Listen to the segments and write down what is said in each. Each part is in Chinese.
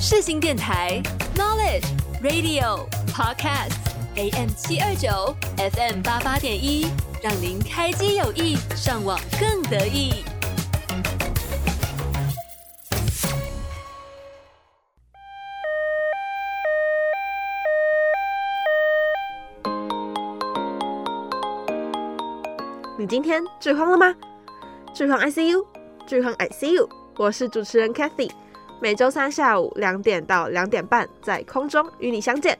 世新电台 Knowledge Radio Podcast AM 七二九 FM 八八点一，让您开机有意，上网更得意。你今天剧荒了吗？剧荒 ICU，剧荒 ICU，我是主持人 Cathy，每周三下午两点到两点半在空中与你相见。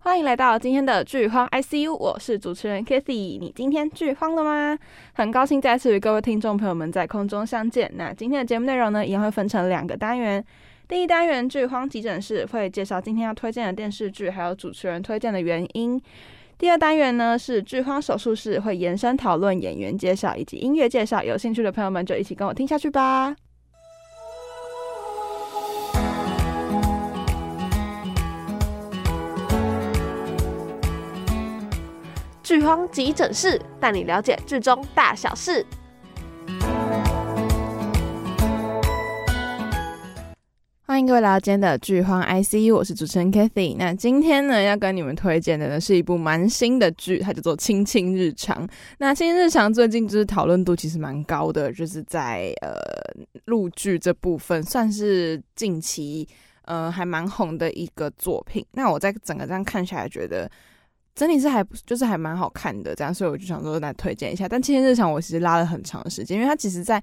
欢迎来到今天的剧荒 ICU，我是主持人 Kathy 你今天剧荒了吗？很高兴再次与各位听众朋友们在空中相见。那今天的节目内容呢，一样会分成两个单元。第一单元剧荒急诊室会介绍今天要推荐的电视剧，还有主持人推荐的原因。第二单元呢是剧荒手术室，会延伸讨论演员介绍以及音乐介绍。有兴趣的朋友们就一起跟我听下去吧。剧荒急诊室带你了解剧中大小事。欢迎各位来到今天的剧荒 ICU，我是主持人 Kathy。那今天呢，要跟你们推荐的呢是一部蛮新的剧，它叫做《亲亲日常》。那《亲亲日常》最近就是讨论度其实蛮高的，就是在呃录剧这部分算是近期呃还蛮红的一个作品。那我在整个这样看下来，觉得整体是还就是还蛮好看的，这样，所以我就想说来推荐一下。但《亲亲日常》我其实拉了很长时间，因为它其实在。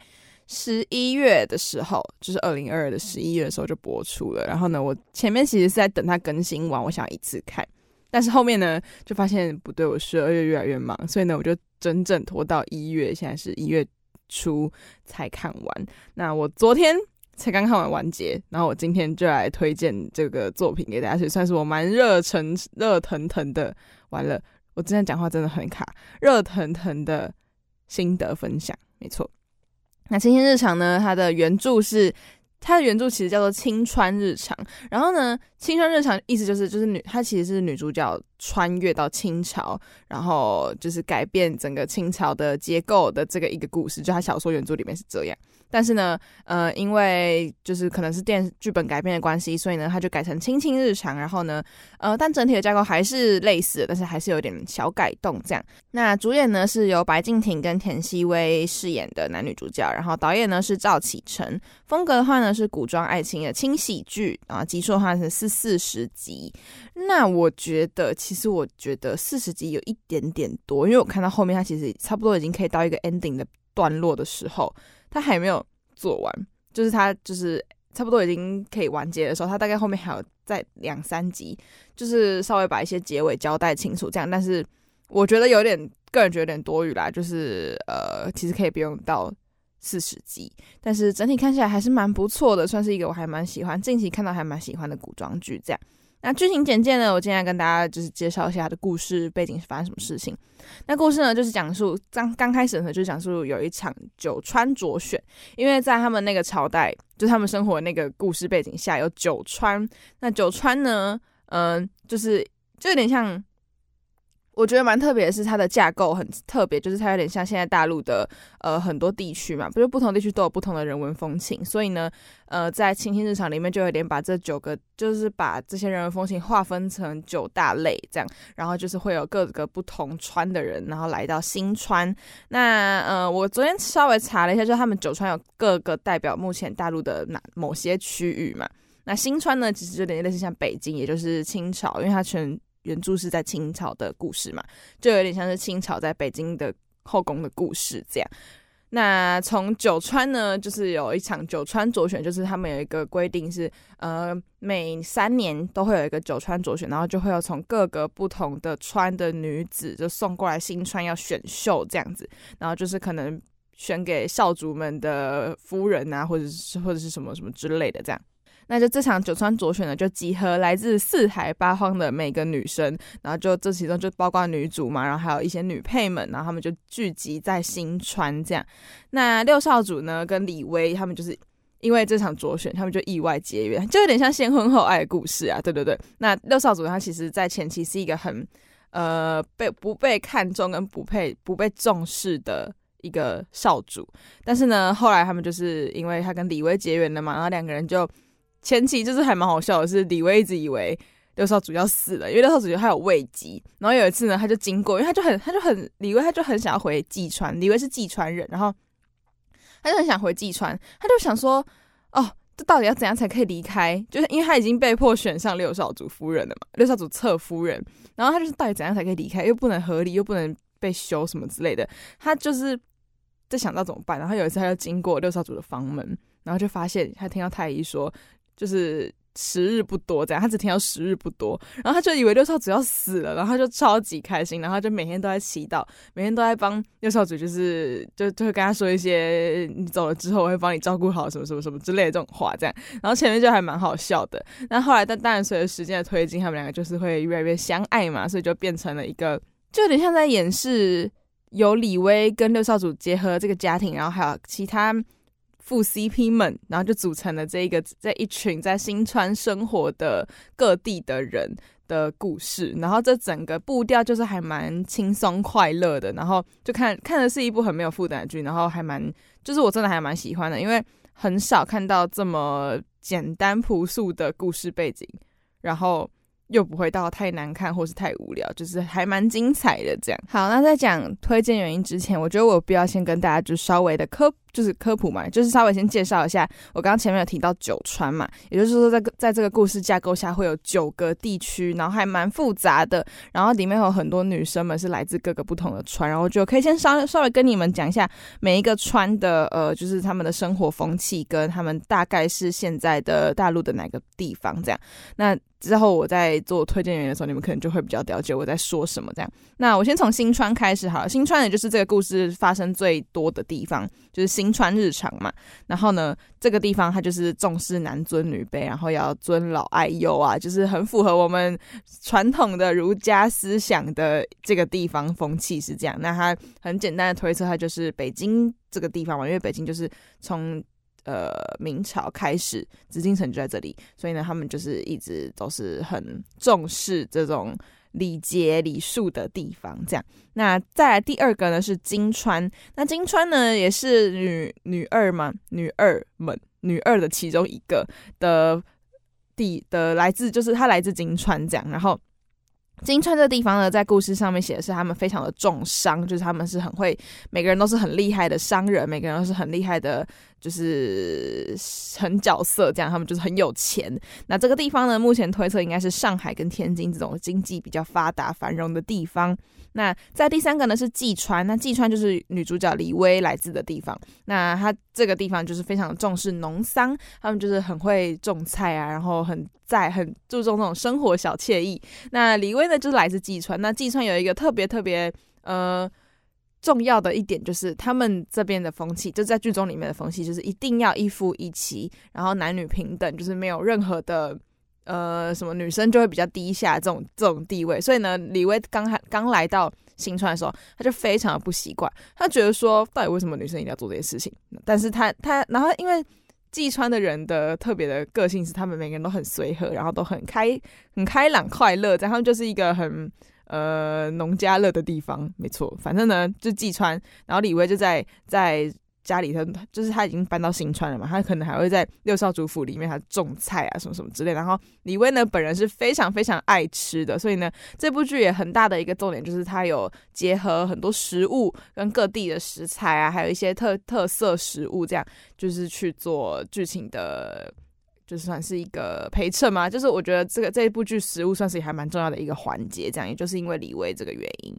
十一月的时候，就是二零二二的十一月的时候就播出了。然后呢，我前面其实是在等它更新完，我想一次看。但是后面呢，就发现不对，我十二月越来越忙，所以呢，我就整整拖到一月，现在是一月初才看完。那我昨天才刚看完完结，然后我今天就来推荐这个作品给大家，所以算是我蛮热诚、热腾腾的。完了，我今天讲话真的很卡，热腾腾的心得分享，没错。那《卿卿日常》呢？它的原著是，它的原著其实叫做《青川日常》。然后呢，《青川日常》意思就是，就是女，她其实是女主角穿越到清朝，然后就是改变整个清朝的结构的这个一个故事。就她小说原著里面是这样。但是呢，呃，因为就是可能是电剧本改编的关系，所以呢，他就改成《卿卿日常》。然后呢，呃，但整体的架构还是类似，但是还是有点小改动这样。那主演呢是由白敬亭跟田曦薇饰演的男女主角，然后导演呢是赵启承。风格的话呢是古装爱情的轻喜剧，然后集数的话是四四十集。那我觉得，其实我觉得四十集有一点点多，因为我看到后面，它其实差不多已经可以到一个 ending 的段落的时候。他还没有做完，就是他就是差不多已经可以完结的时候，他大概后面还有再两三集，就是稍微把一些结尾交代清楚这样。但是我觉得有点个人觉得有点多余啦，就是呃，其实可以不用到四十集，但是整体看起来还是蛮不错的，算是一个我还蛮喜欢，近期看到还蛮喜欢的古装剧这样。那剧情简介呢？我今天要跟大家就是介绍一下它的故事背景是发生什么事情。那故事呢，就是讲述刚刚开始呢，就讲述有一场九川卓选，因为在他们那个朝代，就他们生活那个故事背景下有九川。那九川呢，嗯、呃，就是就有点像。我觉得蛮特别的是，它的架构很特别，就是它有点像现在大陆的呃很多地区嘛，不就不同地区都有不同的人文风情，所以呢，呃，在《清新日常》里面就有点把这九个，就是把这些人文风情划分成九大类这样，然后就是会有各个不同川的人，然后来到新川。那呃，我昨天稍微查了一下，就是他们九川有各个代表目前大陆的哪某些区域嘛。那新川呢，其实就有点类似像北京，也就是清朝，因为它全。原著是在清朝的故事嘛，就有点像是清朝在北京的后宫的故事这样。那从九川呢，就是有一场九川卓选，就是他们有一个规定是，呃，每三年都会有一个九川卓选，然后就会有从各个不同的川的女子就送过来新川要选秀这样子，然后就是可能选给少主们的夫人啊，或者是或者是什么什么之类的这样。那就这场九川卓选呢，就集合来自四海八荒的每个女生，然后就这其中就包括女主嘛，然后还有一些女配们，然后他们就聚集在新川这样。那六少主呢跟李薇他们就是因为这场卓选，他们就意外结缘，就有点像先婚后爱的故事啊。对对对，那六少主他其实在前期是一个很呃被不被看重跟不被不被重视的。一个少主。但是呢，后来他们就是因为他跟李威结缘了嘛，然后两个人就前期就是还蛮好笑的是，李威一直以为六少主要死了，因为六少主他有位疾。然后有一次呢，他就经过，因为他就很他就很李威他就很想要回济川，李威是济川人，然后他就很想回济川，他就想说哦。这到底要怎样才可以离开？就是因为他已经被迫选上六少主夫人了嘛，六少主侧夫人。然后他就是到底怎样才可以离开？又不能合理，又不能被休什么之类的。他就是在想到怎么办。然后有一次他就经过六少主的房门，然后就发现他听到太医说，就是。时日不多，这样他只听到时日不多，然后他就以为六少主要死了，然后他就超级开心，然后他就每天都在祈祷，每天都在帮六少主，就是就就会跟他说一些你走了之后我会帮你照顾好什么什么什么之类的这种话，这样，然后前面就还蛮好笑的，那后来但当然随着时间的推进，他们两个就是会越来越相爱嘛，所以就变成了一个就有点像在演示有李威跟六少主结合这个家庭，然后还有其他。副 CP 们，然后就组成了这一个这一群在新川生活的各地的人的故事，然后这整个步调就是还蛮轻松快乐的，然后就看看的是一部很没有负担的剧，然后还蛮就是我真的还蛮喜欢的，因为很少看到这么简单朴素的故事背景，然后。又不会到太难看或是太无聊，就是还蛮精彩的这样。好，那在讲推荐原因之前，我觉得我有必要先跟大家就稍微的科，就是科普嘛，就是稍微先介绍一下。我刚刚前面有提到九川嘛，也就是说在在这个故事架构下会有九个地区，然后还蛮复杂的，然后里面有很多女生们是来自各个不同的川，然后就可以先稍稍微跟你们讲一下每一个川的呃，就是他们的生活风气跟他们大概是现在的大陆的哪个地方这样。那之后我在做推荐员的时候，你们可能就会比较了解我在说什么。这样，那我先从新川开始好了。新川也就是这个故事发生最多的地方，就是新川日常嘛。然后呢，这个地方它就是重视男尊女卑，然后要尊老爱幼啊，就是很符合我们传统的儒家思想的这个地方风气是这样。那它很简单的推测，它就是北京这个地方嘛，因为北京就是从。呃，明朝开始，紫禁城就在这里，所以呢，他们就是一直都是很重视这种礼节礼数的地方。这样，那再来第二个呢是金川，那金川呢也是女女二嘛，女二们女二的其中一个的地的来自，就是她来自金川这样，然后。金川这个地方呢，在故事上面写的是他们非常的重商，就是他们是很会，每个人都是很厉害的商人，每个人都是很厉害的，就是很角色这样，他们就是很有钱。那这个地方呢，目前推测应该是上海跟天津这种经济比较发达繁荣的地方。那在第三个呢是济川，那济川就是女主角李薇来自的地方。那她这个地方就是非常重视农桑，他们就是很会种菜啊，然后很在很注重这种生活小惬意。那李薇呢就是来自济川，那济川有一个特别特别呃重要的一点，就是他们这边的风气，就在剧中里面的风气，就是一定要一夫一妻，然后男女平等，就是没有任何的。呃，什么女生就会比较低下这种这种地位，所以呢，李威刚还刚来到新川的时候，他就非常的不习惯，他觉得说，到底为什么女生一定要做这些事情？但是他他，然后因为济川的人的特别的个性是，他们每个人都很随和，然后都很开很开朗快乐，然后就是一个很呃农家乐的地方，没错，反正呢就济川，然后李威就在在。家里头就是他已经搬到新川了嘛，他可能还会在六少主府里面他种菜啊什么什么之类。然后李威呢本人是非常非常爱吃的，所以呢这部剧也很大的一个重点就是他有结合很多食物跟各地的食材啊，还有一些特特色食物，这样就是去做剧情的，就算是一个陪衬嘛。就是我觉得这个这一部剧食物算是也还蛮重要的一个环节，这样也就是因为李威这个原因。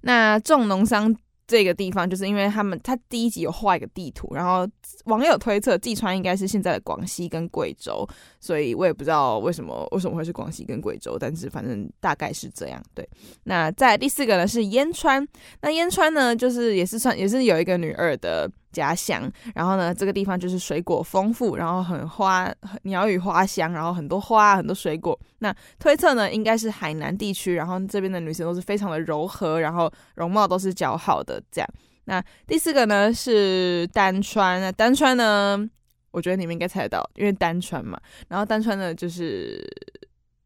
那种农商。这个地方就是因为他们，他第一集有画一个地图，然后网友推测济川应该是现在的广西跟贵州，所以我也不知道为什么为什么会是广西跟贵州，但是反正大概是这样。对，那在第四个呢是燕川，那燕川呢就是也是算也是有一个女二的。家乡，然后呢，这个地方就是水果丰富，然后很花，鸟语花香，然后很多花，很多水果。那推测呢，应该是海南地区，然后这边的女生都是非常的柔和，然后容貌都是姣好的这样。那第四个呢是丹川，那丹川呢，我觉得你们应该猜得到，因为丹川嘛。然后丹川呢就是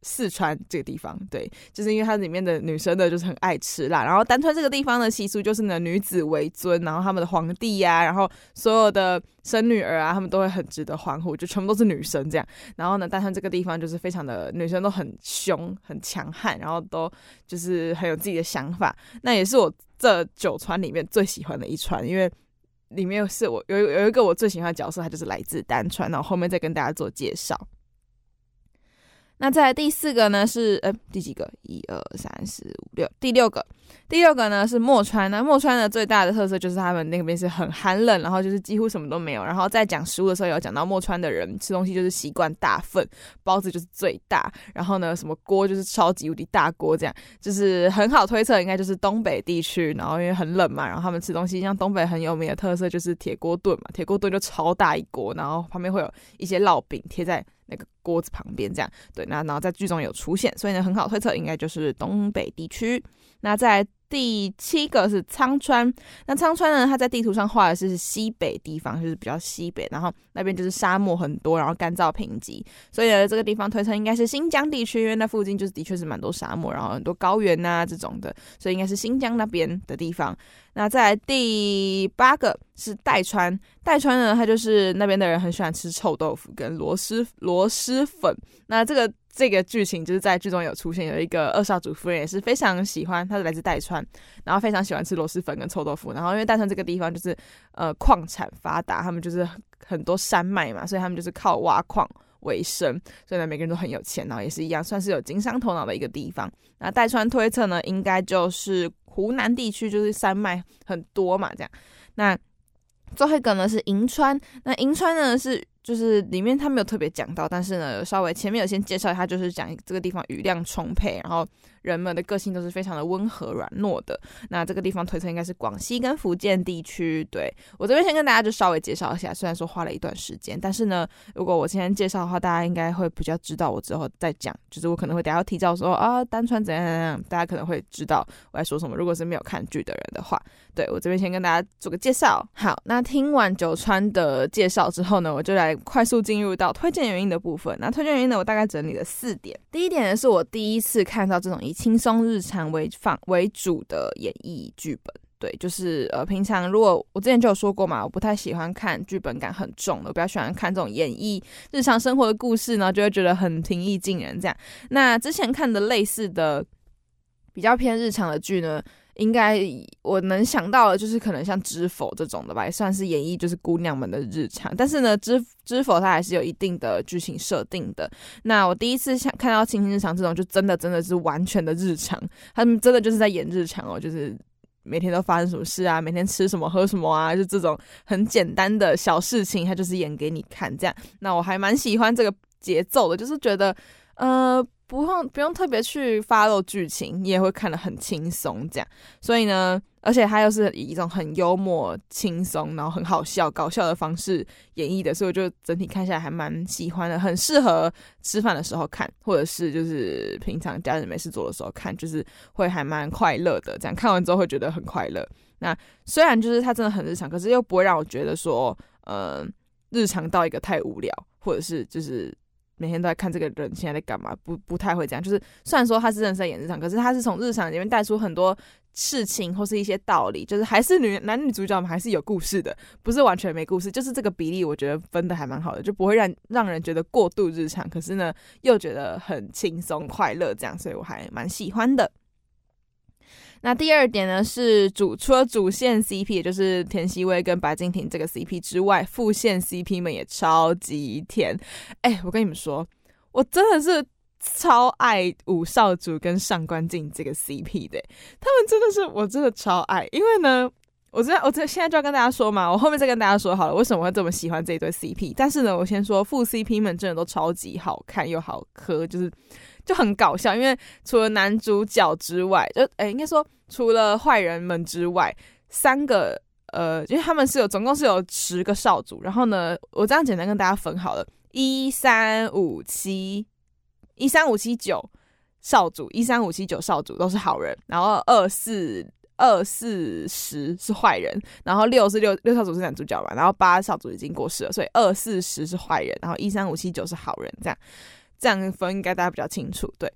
四川这个地方，对，就是因为它里面的女生呢，就是很爱吃辣。然后丹川这个地方的习俗就是呢，女子为尊，然后他们的皇帝呀、啊，然后所有的生女儿啊，他们都会很值得欢呼，就全部都是女生这样。然后呢，丹川这个地方就是非常的女生都很凶、很强悍，然后都就是很有自己的想法。那也是我这九川里面最喜欢的一川，因为里面是我有有一个我最喜欢的角色，他就是来自丹川。然后后面再跟大家做介绍。那再来第四个呢是呃第几个？一二三四五六，第六个。第六个呢是墨川。那墨川的最大的特色就是他们那边是很寒冷，然后就是几乎什么都没有。然后在讲食物的时候有讲到墨川的人吃东西就是习惯大份，包子就是最大。然后呢，什么锅就是超级无敌大锅，这样就是很好推测，应该就是东北地区。然后因为很冷嘛，然后他们吃东西像东北很有名的特色就是铁锅炖嘛，铁锅炖就超大一锅，然后旁边会有一些烙饼贴在。那个锅子旁边这样，对，那然后在剧中有出现，所以呢很好推测应该就是东北地区。那在第七个是仓川，那仓川呢，它在地图上画的是西北地方，就是比较西北，然后那边就是沙漠很多，然后干燥贫瘠，所以呢这个地方推测应该是新疆地区，因为那附近就是的确是蛮多沙漠，然后很多高原呐这种的，所以应该是新疆那边的地方。那再来第八个是代川，代川呢，它就是那边的人很喜欢吃臭豆腐跟螺蛳螺蛳粉。那这个这个剧情就是在剧中有出现，有一个二少主夫人也是非常喜欢，她是来自代川，然后非常喜欢吃螺蛳粉跟臭豆腐。然后因为代川这个地方就是呃矿产发达，他们就是很多山脉嘛，所以他们就是靠挖矿为生，所以呢每个人都很有钱，然后也是一样算是有经商头脑的一个地方。那代川推测呢，应该就是。湖南地区就是山脉很多嘛，这样。那最后一个呢是银川，那银川呢是。就是里面他没有特别讲到，但是呢，稍微前面有先介绍一下，就是讲这个地方雨量充沛，然后人们的个性都是非常的温和软糯的。那这个地方推测应该是广西跟福建地区。对，我这边先跟大家就稍微介绍一下，虽然说花了一段时间，但是呢，如果我今天介绍的话，大家应该会比较知道我之后再讲。就是我可能会等下提到说啊，丹川怎样怎样，大家可能会知道我在说什么。如果是没有看剧的人的话，对，我这边先跟大家做个介绍。好，那听完九川的介绍之后呢，我就来。快速进入到推荐原因的部分。那推荐原因呢，我大概整理了四点。第一点呢，是我第一次看到这种以轻松日常为放为主的演绎剧本。对，就是呃，平常如果我之前就有说过嘛，我不太喜欢看剧本感很重的，我比较喜欢看这种演绎日常生活的故事呢，就会觉得很平易近人这样。那之前看的类似的比较偏日常的剧呢，应该我能想到的，就是可能像《知否》这种的吧，也算是演绎就是姑娘们的日常。但是呢，《知知否》它还是有一定的剧情设定的。那我第一次想看到《卿卿日常》这种，就真的真的是完全的日常，他们真的就是在演日常哦，就是每天都发生什么事啊，每天吃什么喝什么啊，就这种很简单的小事情，他就是演给你看这样。那我还蛮喜欢这个节奏的，就是觉得呃。不用不用特别去 follow 剧情，你也会看得很轻松这样。所以呢，而且它又是以一种很幽默、轻松，然后很好笑、搞笑的方式演绎的，所以我就整体看下来还蛮喜欢的，很适合吃饭的时候看，或者是就是平常家人没事做的时候看，就是会还蛮快乐的。这样看完之后会觉得很快乐。那虽然就是它真的很日常，可是又不会让我觉得说，呃，日常到一个太无聊，或者是就是。每天都在看这个人现在在干嘛，不不太会这样。就是虽然说他是认识在演日常，可是他是从日常里面带出很多事情或是一些道理，就是还是女男女主角们还是有故事的，不是完全没故事。就是这个比例，我觉得分的还蛮好的，就不会让让人觉得过度日常，可是呢又觉得很轻松快乐这样，所以我还蛮喜欢的。那第二点呢，是主除了主线 CP，也就是田曦薇跟白敬亭这个 CP 之外，副线 CP 们也超级甜。哎、我跟你们说，我真的是超爱五少主跟上官静这个 CP 的，他们真的是我真的超爱。因为呢，我这我这现在就要跟大家说嘛，我后面再跟大家说好了，为什么会这么喜欢这一对 CP。但是呢，我先说副 CP 们真的都超级好看又好磕，就是。就很搞笑，因为除了男主角之外，就诶、欸，应该说除了坏人们之外，三个呃，因为他们是有总共是有十个少主，然后呢，我这样简单跟大家分好了，一三五七，一三五七九少主，一三五七九少主都是好人，然后二四二四十是坏人，然后六是六六少主是男主角嘛，然后八少主已经过世了，所以二四十是坏人，然后一三五七九是好人，这样。这样分应该大家比较清楚，对。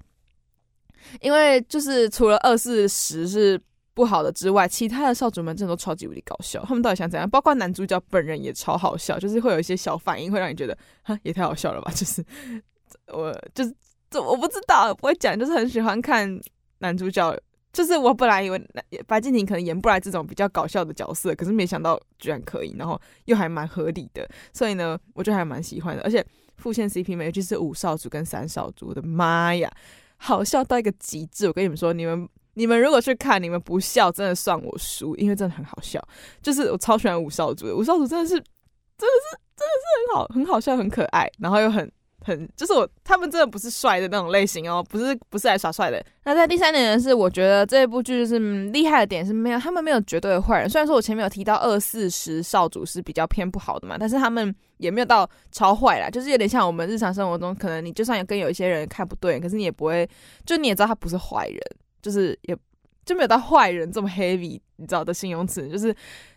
因为就是除了二四十是不好的之外，其他的少主们真的都超级无敌搞笑。他们到底想怎样？包括男主角本人也超好笑，就是会有一些小反应，会让你觉得哈也太好笑了吧？就是 我就是这我不知道，不会讲，就是很喜欢看男主角。就是我本来以为白敬亭可能演不来这种比较搞笑的角色，可是没想到居然可以，然后又还蛮合理的，所以呢，我就还蛮喜欢的。而且复线 CP 们，尤其是五少主跟三少主，我的妈呀，好笑到一个极致！我跟你们说，你们你们如果去看，你们不笑真的算我输，因为真的很好笑。就是我超喜欢五少主，五少主真的是真的是真的是很好很好笑，很可爱，然后又很。很就是我，他们真的不是帅的那种类型哦，不是不是来耍帅的。那在第三点呢，是我觉得这一部剧就是厉害的点是没有，他们没有绝对的坏人。虽然说我前面有提到二四十少主是比较偏不好的嘛，但是他们也没有到超坏啦，就是有点像我们日常生活中，可能你就算有跟有一些人看不对，可是你也不会，就你也知道他不是坏人，就是也就没有到坏人这么 heavy，你知道的形容词就是。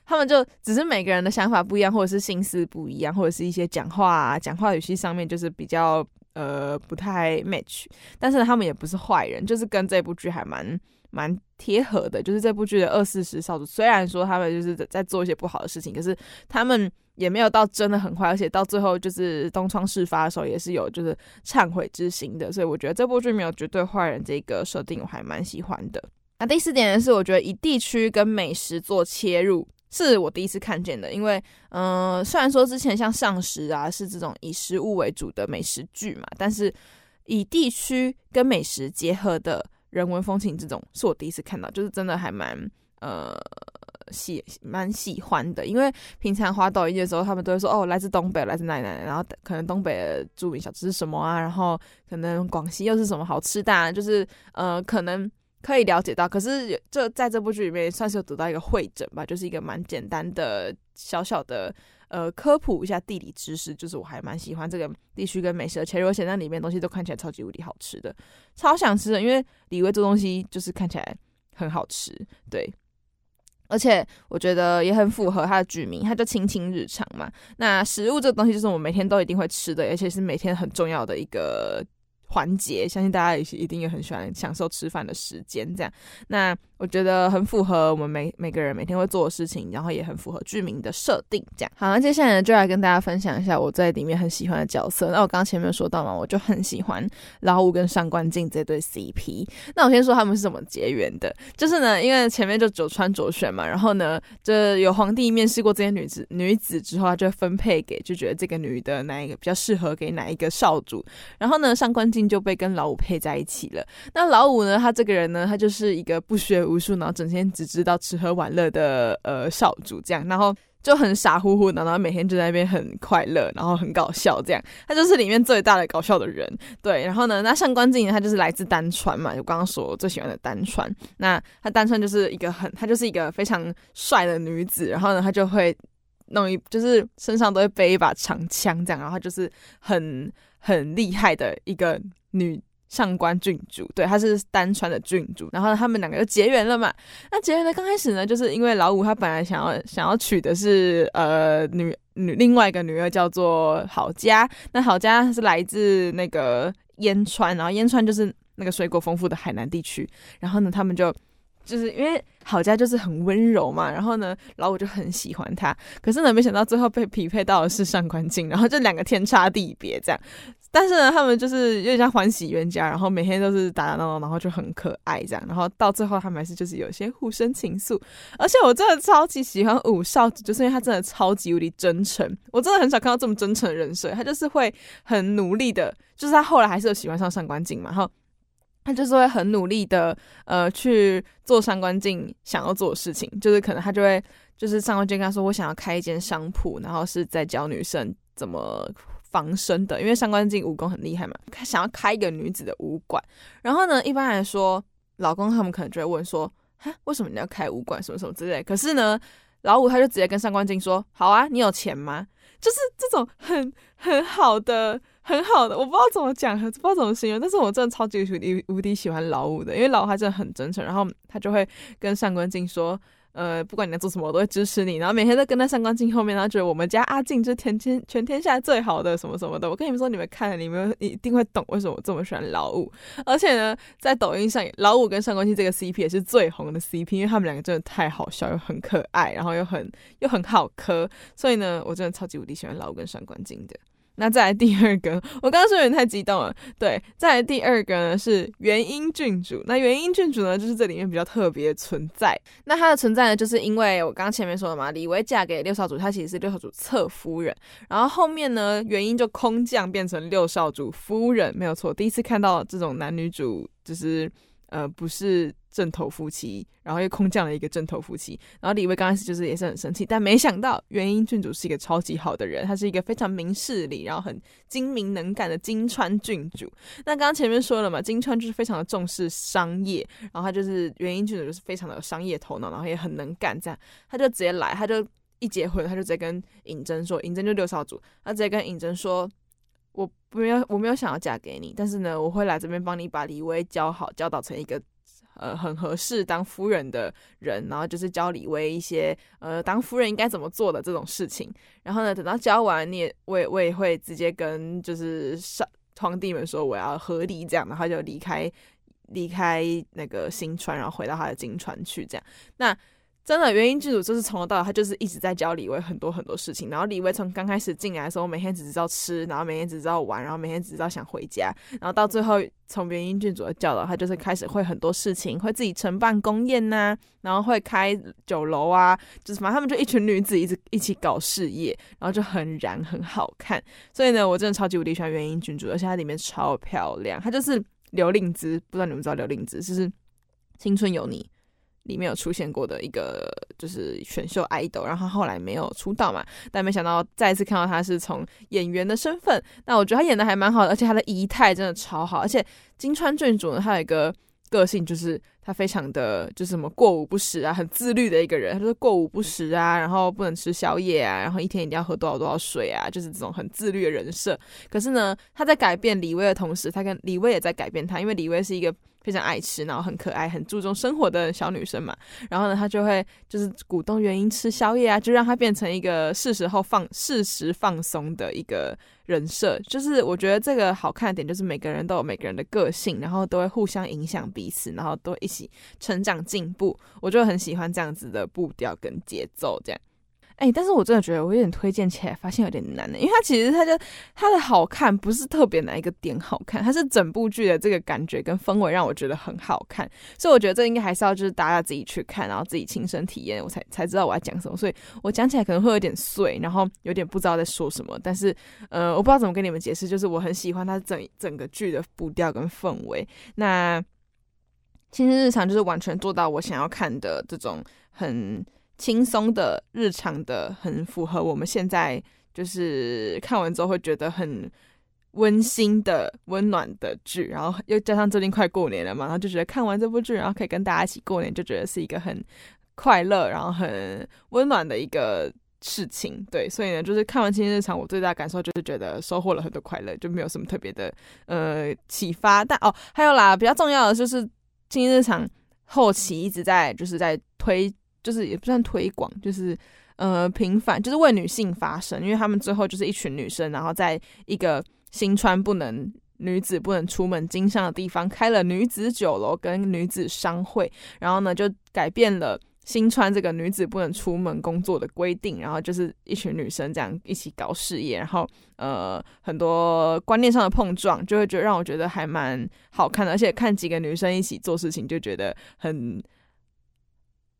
他们就只是每个人的想法不一样，或者是心思不一样，或者是一些讲话啊、讲话语气上面就是比较呃不太 match。但是他们也不是坏人，就是跟这部剧还蛮蛮贴合的。就是这部剧的二四十少主，虽然说他们就是在做一些不好的事情，可是他们也没有到真的很坏，而且到最后就是东窗事发的时候也是有就是忏悔之心的。所以我觉得这部剧没有绝对坏人这个设定，我还蛮喜欢的。那第四点呢，是我觉得以地区跟美食做切入。是我第一次看见的，因为，嗯、呃，虽然说之前像上食啊是这种以食物为主的美食剧嘛，但是以地区跟美食结合的人文风情这种是我第一次看到，就是真的还蛮呃喜蛮喜欢的。因为平常滑抖音的时候，他们都会说哦，来自东北，来自哪里哪里，然后可能东北的著名小吃是什么啊，然后可能广西又是什么好吃的，就是呃可能。可以了解到，可是这在这部剧里面算是有得到一个会诊吧，就是一个蛮简单的小小的呃科普一下地理知识，就是我还蛮喜欢这个地区跟美食的切入，而且那里面东西都看起来超级无敌好吃的，超想吃的，因为李威做东西就是看起来很好吃，对，而且我觉得也很符合他的剧名，他叫卿卿日常嘛，那食物这个东西就是我每天都一定会吃的，而且是每天很重要的一个。环节，相信大家也是一定也很喜欢享受吃饭的时间，这样。那我觉得很符合我们每每个人每天会做的事情，然后也很符合剧名的设定，这样。好，那接下来呢，就来跟大家分享一下我在里面很喜欢的角色。那我刚刚前面说到嘛，我就很喜欢老五跟上官静这对 CP。那我先说他们是怎么结缘的，就是呢，因为前面就久川卓选嘛，然后呢，就有皇帝面试过这些女子女子之后，他就分配给就觉得这个女的哪一个比较适合给哪一个少主，然后呢，上官静就被跟老五配在一起了。那老五呢，他这个人呢，他就是一个不学无数，然后整天只知道吃喝玩乐的呃少主这样，然后就很傻乎乎的，然后每天就在那边很快乐，然后很搞笑这样，他就是里面最大的搞笑的人。对，然后呢，那上官静呢，他就是来自丹川嘛，就刚刚说最喜欢的丹川。那他丹川就是一个很，他就是一个非常帅的女子，然后呢，他就会弄一，就是身上都会背一把长枪这样，然后就是很很厉害的一个女。上官郡主，对，他是丹川的郡主，然后他们两个就结缘了嘛。那结缘的刚开始呢，就是因为老五他本来想要想要娶的是呃女女另外一个女儿叫做好佳，那好佳是来自那个鄢川，然后鄢川就是那个水果丰富的海南地区，然后呢，他们就就是因为好佳就是很温柔嘛，然后呢，老五就很喜欢她，可是呢，没想到最后被匹配到的是上官静，然后这两个天差地别这样。但是呢，他们就是有点像欢喜冤家，然后每天都是打打闹闹，然后就很可爱这样。然后到最后，他们还是就是有些互生情愫。而且我真的超级喜欢五少主，就是因为他真的超级无敌真诚。我真的很少看到这么真诚的人设。他就是会很努力的，就是他后来还是有喜欢上上官静嘛，然后他就是会很努力的呃去做上官静想要做的事情，就是可能他就会就是上官静跟他说，我想要开一间商铺，然后是在教女生怎么。防身的，因为上官静武功很厉害嘛，他想要开一个女子的武馆。然后呢，一般来说，老公他们可能就会问说：“哈，为什么你要开武馆？什么什么之类。”可是呢，老五他就直接跟上官静说：“好啊，你有钱吗？”就是这种很很好的、很好的，我不知道怎么讲，不知道怎么形容。但是我真的超级无敌无敌喜欢老五的，因为老五他真的很真诚。然后他就会跟上官静说。呃，不管你在做什么，我都会支持你。然后每天都跟在上官静后面，然后觉得我们家阿静就是天天全天下最好的什么什么的。我跟你们说，你们看，你们一定会懂为什么我这么喜欢老五。而且呢，在抖音上，老五跟上官静这个 CP 也是最红的 CP，因为他们两个真的太好笑，又很可爱，然后又很又很好磕。所以呢，我真的超级无敌喜欢老五跟上官静的。那再来第二个，我刚刚说有点太激动了。对，再来第二个呢是元英郡主。那元英郡主呢，就是这里面比较特别的存在。那她的存在呢，就是因为我刚刚前面说的嘛，李薇嫁给六少主，她其实是六少主侧夫人。然后后面呢，元英就空降变成六少主夫人，没有错。第一次看到这种男女主，就是呃，不是。正头夫妻，然后又空降了一个正头夫妻，然后李薇刚开始就是也是很生气，但没想到元英郡主是一个超级好的人，她是一个非常明事理，然后很精明能干的金川郡主。那刚刚前面说了嘛，金川就是非常的重视商业，然后他就是元英郡主就是非常的有商业头脑，然后也很能干，这样他就直接来，他就一结婚他就直接跟尹真说，尹真就六少主，他直接跟尹真说，我没有我没有想要嫁给你，但是呢，我会来这边帮你把李薇教好，教导成一个。呃，很合适当夫人的人，然后就是教李威一些呃，当夫人应该怎么做的这种事情。然后呢，等到教完，你也我也我也会直接跟就是上皇帝们说我要和离这样，然后就离开离开那个新川，然后回到他的金川去这样。那。真的，元英郡主就是从头到尾，他就是一直在教李薇很多很多事情。然后李薇从刚开始进来的时候，每天只知道吃，然后每天只知道玩，然后每天只知道想回家。然后到最后，从元英郡主的教导，他就是开始会很多事情，会自己承办宫宴呐、然后会开酒楼啊，就是反正他们就一群女子一直一起搞事业，然后就很燃很好看。所以呢，我真的超级无敌喜欢元英郡主，而且她里面超漂亮。她就是刘令姿，不知道你们知道刘令姿就是《青春有你》。里面有出现过的一个就是选秀 idol，然后他后来没有出道嘛，但没想到再次看到他是从演员的身份，那我觉得他演的还蛮好的，而且他的仪态真的超好，而且金川郡主呢，他有一个个性就是他非常的就是什么过午不食啊，很自律的一个人，他就是过午不食啊，然后不能吃宵夜啊，然后一天一定要喝多少多少水啊，就是这种很自律的人设。可是呢，他在改变李薇的同时，他跟李薇也在改变他，因为李薇是一个。非常爱吃，然后很可爱，很注重生活的小女生嘛。然后呢，她就会就是鼓动原因吃宵夜啊，就让她变成一个是时候放、适时放松的一个人设。就是我觉得这个好看的点，就是每个人都有每个人的个性，然后都会互相影响彼此，然后都一起成长进步。我就很喜欢这样子的步调跟节奏，这样。哎、但是我真的觉得我有点推荐起来，发现有点难的，因为它其实它就它的好看不是特别哪一个点好看，它是整部剧的这个感觉跟氛围让我觉得很好看，所以我觉得这应该还是要就是大家自己去看，然后自己亲身体验，我才才知道我要讲什么，所以我讲起来可能会有点碎，然后有点不知道在说什么，但是呃，我不知道怎么跟你们解释，就是我很喜欢它整整个剧的步调跟氛围，那《青青日常》就是完全做到我想要看的这种很。轻松的、日常的，很符合我们现在就是看完之后会觉得很温馨的、温暖的剧。然后又加上最近快过年了嘛，然后就觉得看完这部剧，然后可以跟大家一起过年，就觉得是一个很快乐、然后很温暖的一个事情。对，所以呢，就是看完《青青日常》，我最大的感受就是觉得收获了很多快乐，就没有什么特别的呃启发。但哦，还有啦，比较重要的就是《青青日常》后期一直在就是在推。就是也不算推广，就是呃平反，就是为女性发声，因为他们最后就是一群女生，然后在一个新川不能女子不能出门经商的地方开了女子酒楼跟女子商会，然后呢就改变了新川这个女子不能出门工作的规定，然后就是一群女生这样一起搞事业，然后呃很多观念上的碰撞，就会觉得让我觉得还蛮好看的，而且看几个女生一起做事情就觉得很。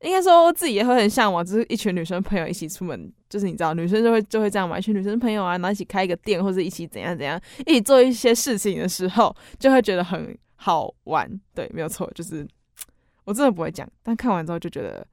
应该说，自己也会很向往，就是一群女生朋友一起出门，就是你知道，女生就会就会这样嘛，一群女生朋友啊，然后一起开一个店，或者一起怎样怎样，一起做一些事情的时候，就会觉得很好玩。对，没有错，就是我真的不会讲，但看完之后就觉得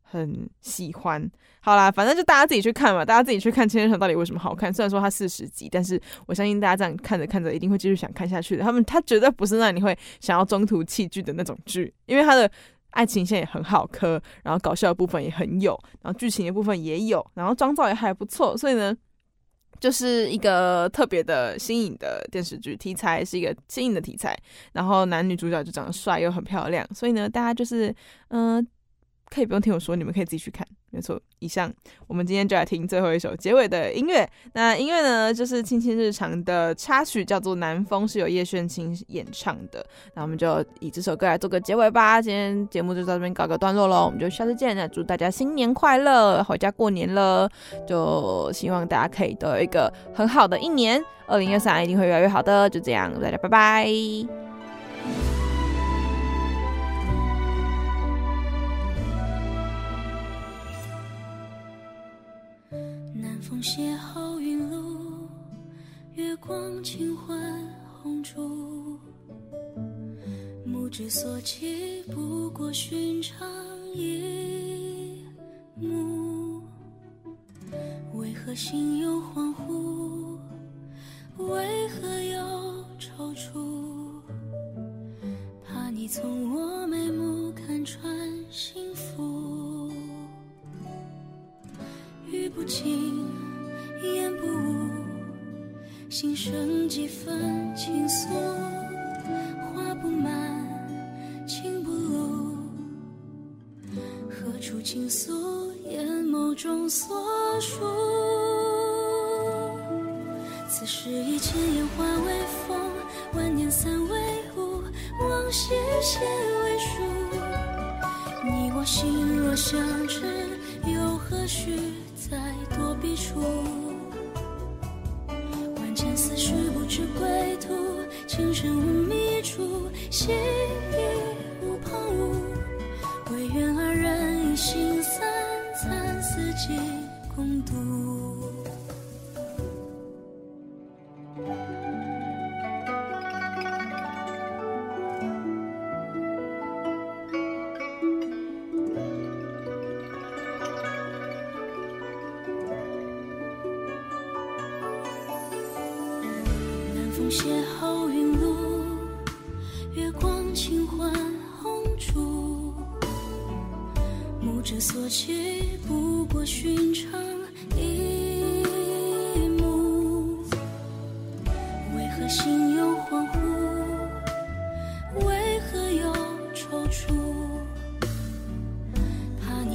很喜欢。好啦，反正就大家自己去看嘛，大家自己去看《千千城》到底为什么好看。虽然说它四十集，但是我相信大家这样看着看着，一定会继续想看下去的。他们他绝对不是让你会想要中途弃剧的那种剧，因为他的。爱情线也很好磕，然后搞笑的部分也很有，然后剧情的部分也有，然后妆造也还不错，所以呢，就是一个特别的新颖的电视剧题材，是一个新颖的题材，然后男女主角就长得帅又很漂亮，所以呢，大家就是嗯、可以不用听我说，你们可以自己去看。没错，以上我们今天就来听最后一首结尾的音乐。那音乐呢，就是《亲亲日常》的插曲，叫做《南风》，是由叶炫清演唱的。那我们就以这首歌来做个结尾吧。今天节目就到这边告个段落喽，我们就下次见。那祝大家新年快乐，回家过年了，就希望大家可以都有一个很好的一年。二零二三一定会越来越好的。就这样，大家拜拜。邂逅云露，月光轻唤红烛，目之所及不过寻常一幕，为何心又恍惚？为何又踌躇？怕你从我眉目看穿幸福，遇不尽。心生几分情愫，话不满，情不露，何处倾诉？眼眸中所述。此时一切烟花微风，万年散为雾，往昔写为书。你我心若相知，又何须再多笔触？思绪不知归途，情深无觅处，心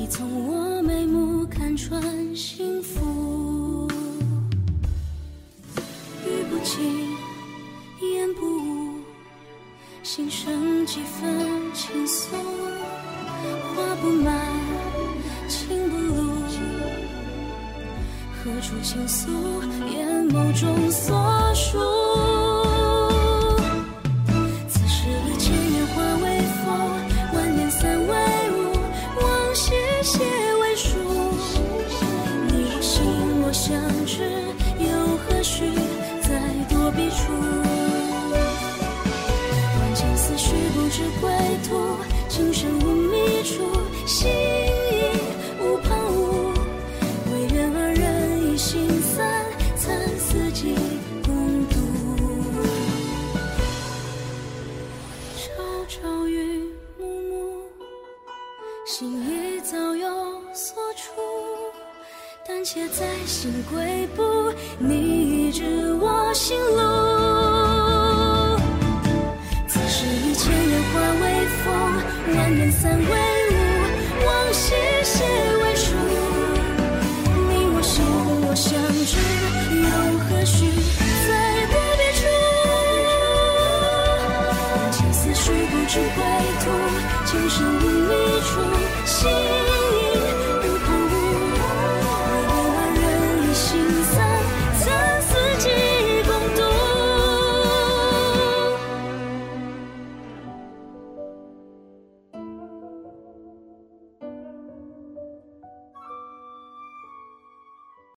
从我眉目看穿幸福，语不尽。心生几分情愫，话不满，情不露，何处倾诉？眼眸中所属朝与暮暮，心已早有所处，但且再行归步，你已知我心路。此时一千年化为风，万年三为。归途，情深意处，心。